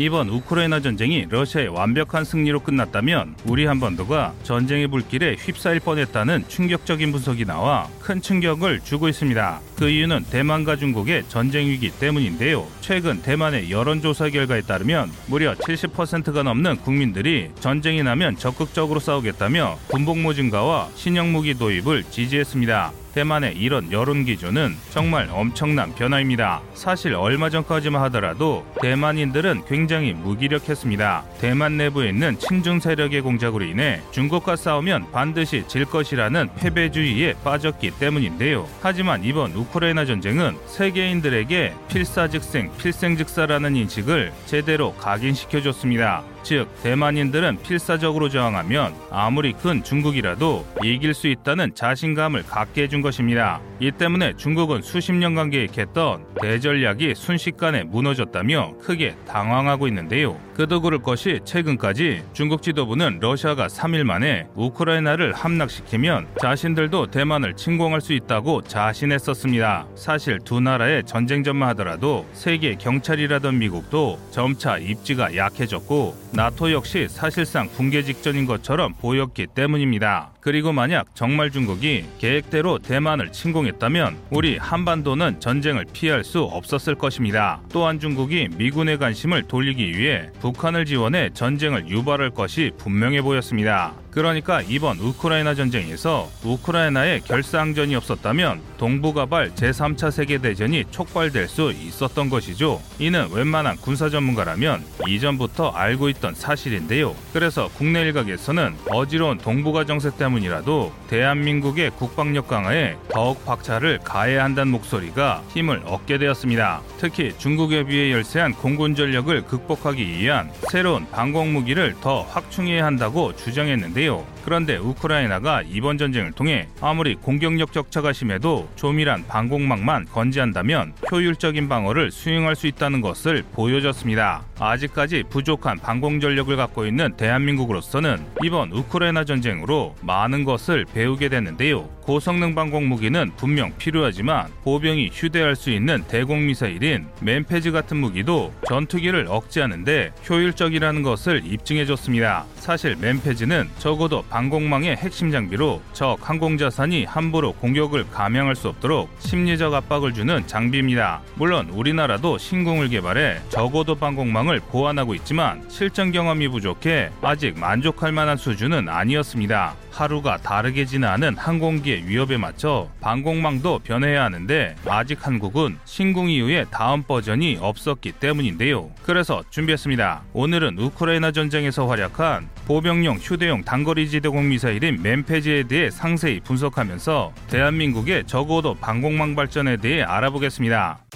이번 우크라이나 전쟁이 러시아의 완벽한 승리로 끝났다면 우리 한반도가 전쟁의 불길에 휩싸일 뻔했다는 충격적인 분석이 나와 큰 충격을 주고 있습니다. 그 이유는 대만과 중국의 전쟁 위기 때문인데요. 최근 대만의 여론조사 결과에 따르면 무려 70%가 넘는 국민들이 전쟁이 나면 적극적으로 싸우겠다며 군복무 증가와 신형 무기 도입을 지지했습니다. 대만의 이런 여론 기조는 정말 엄청난 변화입니다. 사실 얼마 전까지만 하더라도 대만인들은 굉장히 무기력했습니다. 대만 내부에 있는 친중 세력의 공작으로 인해 중국과 싸우면 반드시 질 것이라는 패배주의에 빠졌기 때문인데요. 하지만 이번 우크라이나 전쟁은 세계인들에게 필사즉생, 필생즉사라는 인식을 제대로 각인시켜줬습니다. 즉 대만인들은 필사적으로 저항하면 아무리 큰 중국이라도 이길 수 있다는 자신감을 갖게 해준 것입니다. 이 때문에 중국은 수십 년간 계획했던 대전략이 순식간에 무너졌다며 크게 당황하고 있는데요. 그럴 것이 최근까지 중국 지도부는 러시아가 3일 만에 우크라이나를 함락시키면 자신들도 대만을 침공할 수 있다고 자신했었습니다. 사실 두 나라의 전쟁전만 하더라도 세계 경찰이라던 미국도 점차 입지가 약해졌고 나토 역시 사실상 붕괴 직전인 것처럼 보였기 때문입니다. 그리고 만약 정말 중국이 계획대로 대만을 침공했다면 우리 한반도는 전쟁을 피할 수 없었을 것입니다. 또한 중국이 미군의 관심을 돌리기 위해 북한을 지원해 전쟁을 유발할 것이 분명해 보였습니다. 그러니까 이번 우크라이나 전쟁에서 우크라이나의 결사항전이 없었다면 동북아발 제3차 세계대전이 촉발될 수 있었던 것이죠. 이는 웬만한 군사 전문가라면 이전부터 알고 있던 사실인데요. 그래서 국내 일각에서는 어지러운 동북아 정세 때문 이라도 대한민국의 국방력 강화에 더욱 박차를 가해야 한다는 목소리가 힘을 얻게 되었습니다. 특히 중국에 비해 열세한 공군 전력을 극복하기 위한 새로운 방공 무기를 더 확충해야 한다고 주장했는데요. 그런데 우크라이나가 이번 전쟁을 통해 아무리 공격력 격차가 심해도 조밀한 방공망만 건지한다면 효율적인 방어를 수행할 수 있다는 것을 보여줬습니다. 아직까지 부족한 방공 전력을 갖고 있는 대한민국으로서는 이번 우크라이나 전쟁으로 많은 것을 배우게 됐는데요. 고성능 방공 무기는 분명 필요하지만 보병이 휴대할 수 있는 대공 미사일인 맨페즈 같은 무기도 전투기를 억제하는데 효율적이라는 것을 입증해 줬습니다. 사실 맨페즈는 적어도 방공망의 핵심 장비로 적 항공 자산이 함부로 공격을 감행할 수 없도록 심리적 압박을 주는 장비입니다. 물론 우리나라도 신공을 개발해 적어도 방공망을 보완하고 있지만 실전 경험이 부족해 아직 만족할 만한 수준은 아니었습니다. 하루 가 다르게 지나는 항공기의 위협에 맞춰 방공망도 변해야 하는데 아직 한국은 신공 이후에 다음 버전이 없었기 때문인데요. 그래서 준비했습니다. 오늘은 우크라이나 전쟁에서 활약한 보병용 휴대용 단거리 지대공 미사일인 맨페지에 대해 상세히 분석하면서 대한민국의 적어도 방공망 발전에 대해 알아보겠습니다.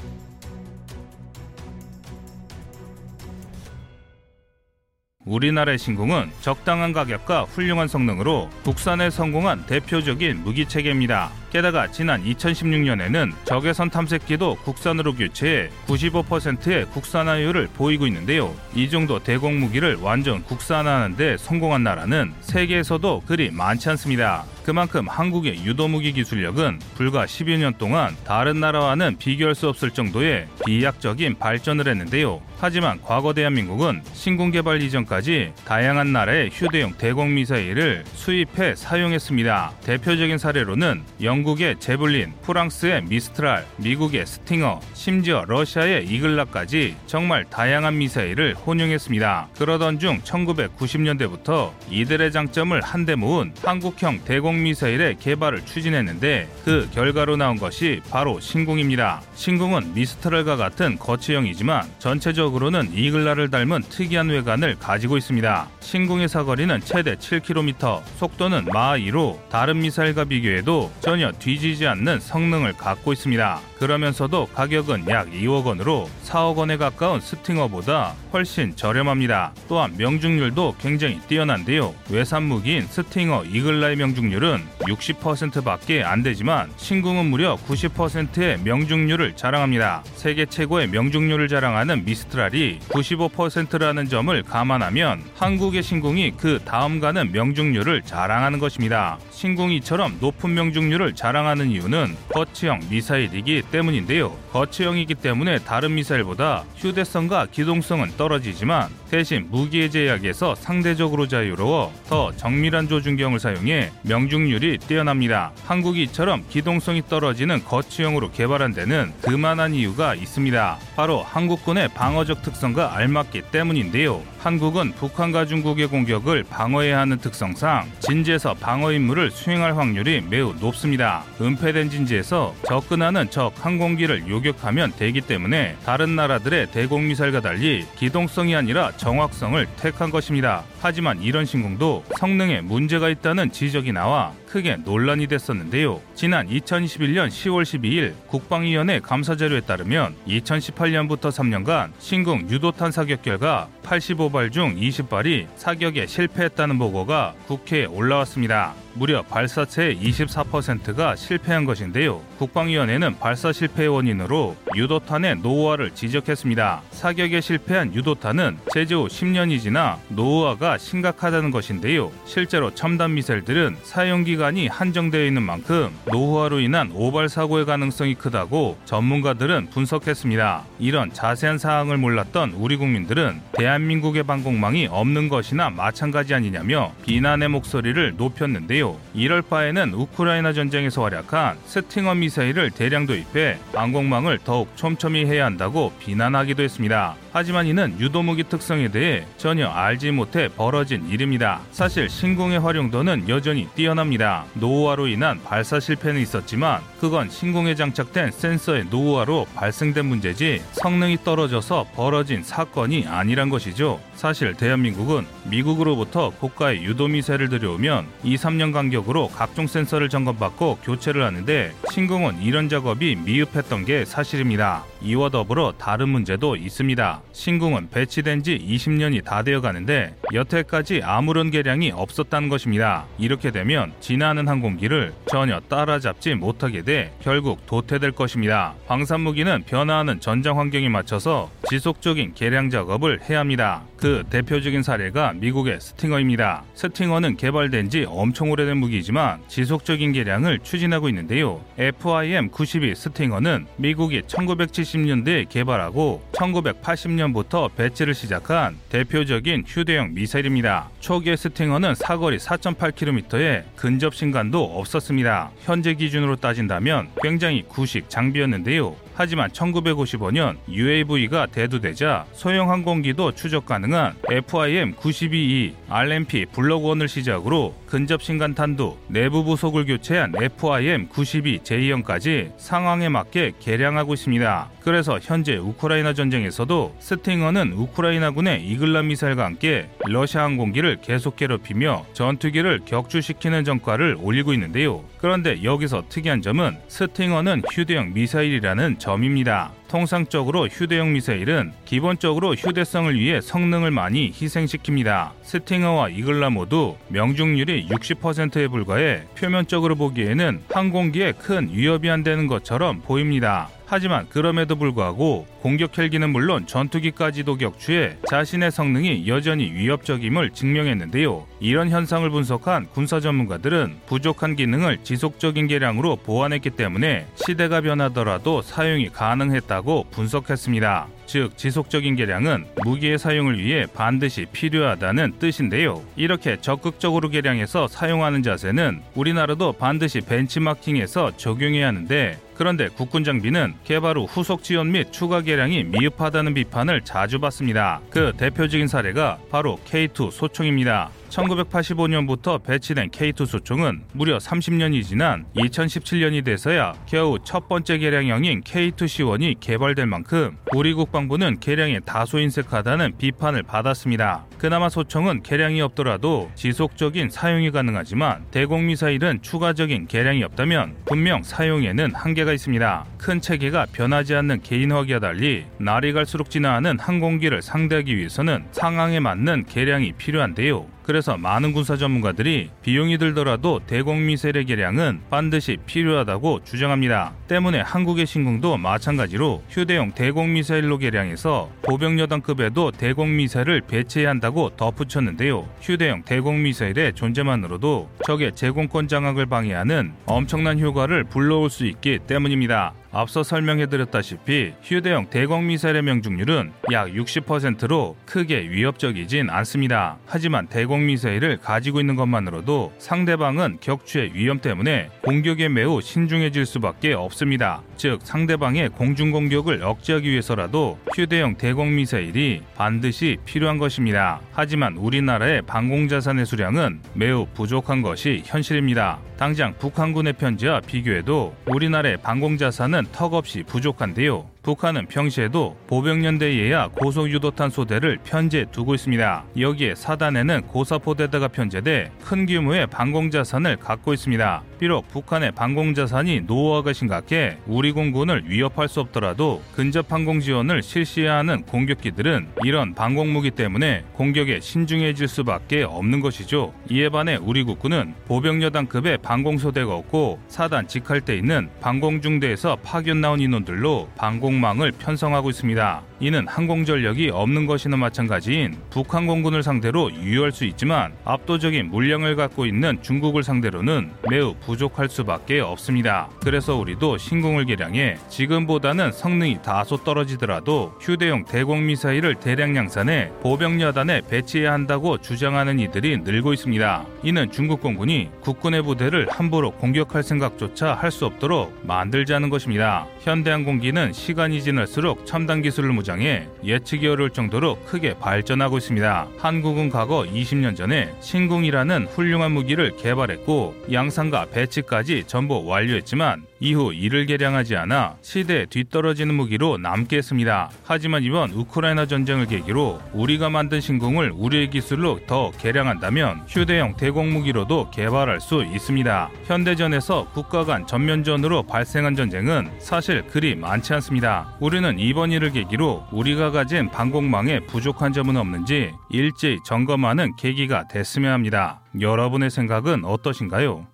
우리나라의 신공은 적당한 가격과 훌륭한 성능으로 국산에 성공한 대표적인 무기 체계입니다. 게다가 지난 2016년에는 적외선 탐색기도 국산으로 교체해 95%의 국산화율을 보이고 있는데요. 이 정도 대공 무기를 완전 국산화하는데 성공한 나라는 세계에서도 그리 많지 않습니다. 그만큼 한국의 유도무기 기술력은 불과 10여 년 동안 다른 나라와는 비교할 수 없을 정도의 비약적인 발전을 했는데요. 하지만 과거 대한민국은 신공 개발 이전까지 다양한 나라의 휴대용 대공 미사일을 수입해 사용했습니다. 대표적인 사례로는 영국 의 제블린, 프랑스의 미스트랄, 미국의 스팅어, 심지어 러시아의 이글라까지 정말 다양한 미사일을 혼용했습니다. 그러던 중 1990년대부터 이들의 장점을 한데 모은 한국형 대공 미사일의 개발을 추진했는데 그 결과로 나온 것이 바로 신공입니다. 신공은 미스트랄과 같은 거치형이지만 전체적으로는 이글라를 닮은 특이한 외관을 가지고 있습니다. 신공의 사거리는 최대 7km, 속도는 마하 2로 다른 미사일과 비교해도 전혀 뒤지지 않는 성능을 갖고 있습니다. 그러면서도 가격은 약 2억 원으로 4억 원에 가까운 스팅어보다 훨씬 저렴합니다. 또한 명중률도 굉장히 뛰어난데요. 외산 무기인 스팅어 이글라의 명중률은 60%밖에 안 되지만 신궁은 무려 90%의 명중률을 자랑합니다. 세계 최고의 명중률을 자랑하는 미스트랄이 95%라는 점을 감안하면 한국의 신궁이 그 다음 가는 명중률을 자랑하는 것입니다. 신궁이처럼 높은 명중률을 자랑하는 이유는 거치형 미사일이기 때문인데요. 거치형이기 때문에 다른 미사일보다 휴대성과 기동성은 떨어지지만 대신 무기의 제약에서 상대적으로 자유로워 더 정밀한 조준경을 사용해 명중률이 뛰어납니다. 한국이 이처럼 기동성이 떨어지는 거치형으로 개발한 데는 그만한 이유가 있습니다. 바로 한국군의 방어적 특성과 알맞기 때문인데요. 한국은 북한과 중국의 공격을 방어해야 하는 특성상 진지에서 방어 임무를 수행할 확률이 매우 높습니다. 은폐된 진지에서 접근하는 적 항공기를 요격 하면 되기 때문에 다른 나라들의 대공미사일과 달리 기동성이 아니라 정확성을 택한 것입니다. 하지만 이런 신공도 성능에 문제가 있다는 지적이 나와 크게 논란이 됐었는데요. 지난 2021년 10월 12일 국방위원회 감사 자료에 따르면 2018년부터 3년간 신궁 유도탄 사격 결과 85발 중 20발이 사격에 실패했다는 보고가 국회에 올라왔습니다. 무려 발사체의 24%가 실패한 것인데요. 국방위원회는 발사 실패 원인으로 유도탄의 노후화를 지적했습니다. 사격에 실패한 유도탄은 제조 후 10년이 지나 노후화가 심각하다는 것인데요. 실제로 첨단 미사일들은 사용 기간이 한정되어 있는 만큼 노후화로 인한 오발 사고의 가능성이 크다고 전문가들은 분석했습니다. 이런 자세한 사항을 몰랐던 우리 국민들은 대한민국의 방공망이 없는 것이나 마찬가지 아니냐며 비난의 목소리를 높였는데요. 이럴 바에는 우크라이나 전쟁에서 활약한 스팅어 미사일을 대량 도입해 방공망을 더욱 촘촘히 해야 한다고 비난하기도 했습니다. 하지만 이는 유도무기 특성에 대해 전혀 알지 못해 벌어진 일입니다. 사실 신공의 활용도는 여전히 뛰어납니다. 노후화로 인한 발사 실패는 있었지만 그건 신공에 장착된 센서의 노후화로 발생된 문제지 성능이 떨어져서 벌어진 사건이 아니란 것이죠. 사실 대한민국은 미국으로부터 고가의 유도미사일을 들여오면 2, 3년 간격으로 각종 센서를 점검받고 교체를 하는데 신공은 이런 작업이 미흡했던 게 사실입니다. 이와 더불어 다른 문제도 있습니다. 신궁은 배치된 지 20년이 다 되어 가는데 여태까지 아무런 개량이 없었다는 것입니다. 이렇게 되면 지나는 항공기를 전혀 따라잡지 못하게 돼 결국 도태될 것입니다. 방산무기는 변화하는 전장 환경에 맞춰서 지속적인 개량 작업을 해야 합니다. 그 대표적인 사례가 미국의 스팅어입니다. 스팅어는 개발된 지 엄청 오래된 무기지만 지속적인 개량을 추진하고 있는데요. FIM-92 스팅어는 미국이 1970년대에 개발하고 1980년부터 배치를 시작한 대표적인 휴대용 미사일입니다. 초기의 스팅어는 사거리 4.8km에 근접 신관도 없었습니다. 현재 기준으로 따진다면 굉장히 구식 장비였는데요. 하지만 1955년 UAV가 대두되자 소형 항공기도 추적 가능한 FIM-92E RMP 블록1을 시작으로 근접 신관 탄두, 내부 부속을 교체한 FIM-92J형까지 상황에 맞게 개량하고 있습니다. 그래서 현재 우크라이나 전쟁에서도 스팅어는 우크라이나군의 이글라 미사일과 함께 러시아 항공기를 계속 괴롭히며 전투기를 격추시키는 전과를 올리고 있는데요. 그런데 여기서 특이한 점은 스팅어는 휴대용 미사일이라는 점입니다. 통상적으로 휴대용 미사일은 기본적으로 휴대성을 위해 성능을 많이 희생시킵니다. 스팅어와 이글라 모두 명중률이 60%에 불과해 표면적으로 보기에는 항공기에 큰 위협이 안 되는 것처럼 보입니다. 하지만 그럼에도 불구하고 공격 헬기는 물론 전투기까지도 격추해 자신의 성능이 여전히 위협적임을 증명했는데요. 이런 현상을 분석한 군사 전문가들은 부족한 기능을 지속적인 개량으로 보완했기 때문에 시대가 변하더라도 사용이 가능했다고 분석했습니다. 즉 지속적인 개량은 무기의 사용을 위해 반드시 필요하다는 뜻인데요. 이렇게 적극적으로 개량해서 사용하는 자세는 우리나라도 반드시 벤치마킹에서 적용해야 하는데 그런데 국군 장비는 개발 후 후속 지원 및 추가 개량이 미흡하다는 비판을 자주 받습니다. 그 대표적인 사례가 바로 K2 소총입니다. 1985년부터 배치된 K2 소총은 무려 30년이 지난 2017년이 돼서야 겨우 첫 번째 개량형인 K2C1이 개발될 만큼 우리 국방부는 개량에 다소 인색하다는 비판을 받았습니다. 그나마 소총은 개량이 없더라도 지속적인 사용이 가능하지만 대공미사일은 추가적인 개량이 없다면 분명 사용에는 한계가 있습니다. 큰 체계가 변하지 않는 개인화기와 달리 날이 갈수록 진화하는 항공기를 상대하기 위해서는 상황에 맞는 개량이 필요한데요. 그래서 많은 군사 전문가들이 비용이 들더라도 대공미사일의 개량은 반드시 필요하다고 주장합니다. 때문에 한국의 신궁도 마찬가지로 휴대용 대공미사일로 개량해서 보병여단급에도 대공미사일을 배치해야 한다고 덧붙였는데요. 휴대용 대공미사일의 존재만으로도 적의 제공권 장악을 방해하는 엄청난 효과를 불러올 수 있기 때문입니다. 앞서 설명해드렸다시피 휴대용 대공 미사일의 명중률은 약 60%로 크게 위협적이진 않습니다. 하지만 대공 미사일을 가지고 있는 것만으로도 상대방은 격추의 위험 때문에 공격에 매우 신중해질 수밖에 없습니다. 즉 상대방의 공중 공격을 억제하기 위해서라도 휴대용 대공 미사일이 반드시 필요한 것입니다. 하지만 우리나라의 방공 자산의 수량은 매우 부족한 것이 현실입니다. 당장 북한군의 편지와 비교해도 우리나라의 방공 자산은 턱없이 부족한데요. 북한은 평시에도 보병연대에야 고속유도탄 소대를 편제해 두고 있습니다. 여기에 사단에는 고사포대대가 편제돼 큰 규모의 방공자산을 갖고 있습니다. 비록 북한의 방공자산이 노후화가 심각해 우리 공군을 위협할 수 없더라도 근접 항공 지원을 실시해야 하는 공격기들은 이런 방공무기 때문에 공격에 신중해질 수밖에 없는 것이죠. 이에 반해 우리 국군은 보병여단급의 방공소대가 없고 사단 직할때 있는 방공중대에서 파견 나온 인원들로 방공 항 공망을 편성하고 있습니다. 이는 항공전력이 없는 것이나 마찬가지인 북항공군을 상대로 유효할 수 있지만 압도적인 물량을 갖고 있는 중국을 상대로는 매우 부족할 수밖에 없습니다. 그래서 우리도 신공을 개량해 지금보다는 성능이 다소 떨어지더라도 휴대용 대공 미사일을 대량 양산해 보병 여단에 배치해야 한다고 주장하는 이들이 늘고 있습니다. 이는 중국 공군이 국군의 부대를 함부로 공격할 생각조차 할 수 없도록 만들자는 것입니다. 현대항공기는 시간이 지날수록 첨단 기술을 무장 해 예측이 어려울 정도로 크게 발전하고 있습니다. 한국은 과거 20년 전에 신궁이라는 훌륭한 무기를 개발했고 양산과 배치까지 전부 완료했지만 이후 이를 개량하지 않아 시대에 뒤떨어지는 무기로 남게 했습니다. 하지만 이번 우크라이나 전쟁을 계기로 우리가 만든 신궁을 우리의 기술로 더 개량한다면 휴대용 대공 무기로도 개발할 수 있습니다. 현대전에서 국가 간 전면전으로 발생한 전쟁은 사실 그리 많지 않습니다. 우리는 이번 일을 계기로 우리가 가진 방공망에 부족한 점은 없는지 일제히 점검하는 계기가 됐으면 합니다. 여러분의 생각은 어떠신가요?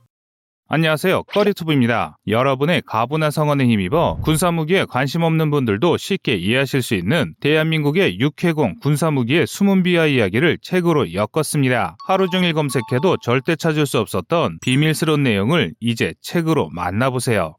안녕하세요. 꺼리투브입니다. 여러분의 가부나 성원에 힘입어 군사무기에 관심 없는 분들도 쉽게 이해하실 수 있는 대한민국의 육해공 군사무기의 숨은 비하 이야기를 책으로 엮었습니다. 하루 종일 검색해도 절대 찾을 수 없었던 비밀스러운 내용을 이제 책으로 만나보세요.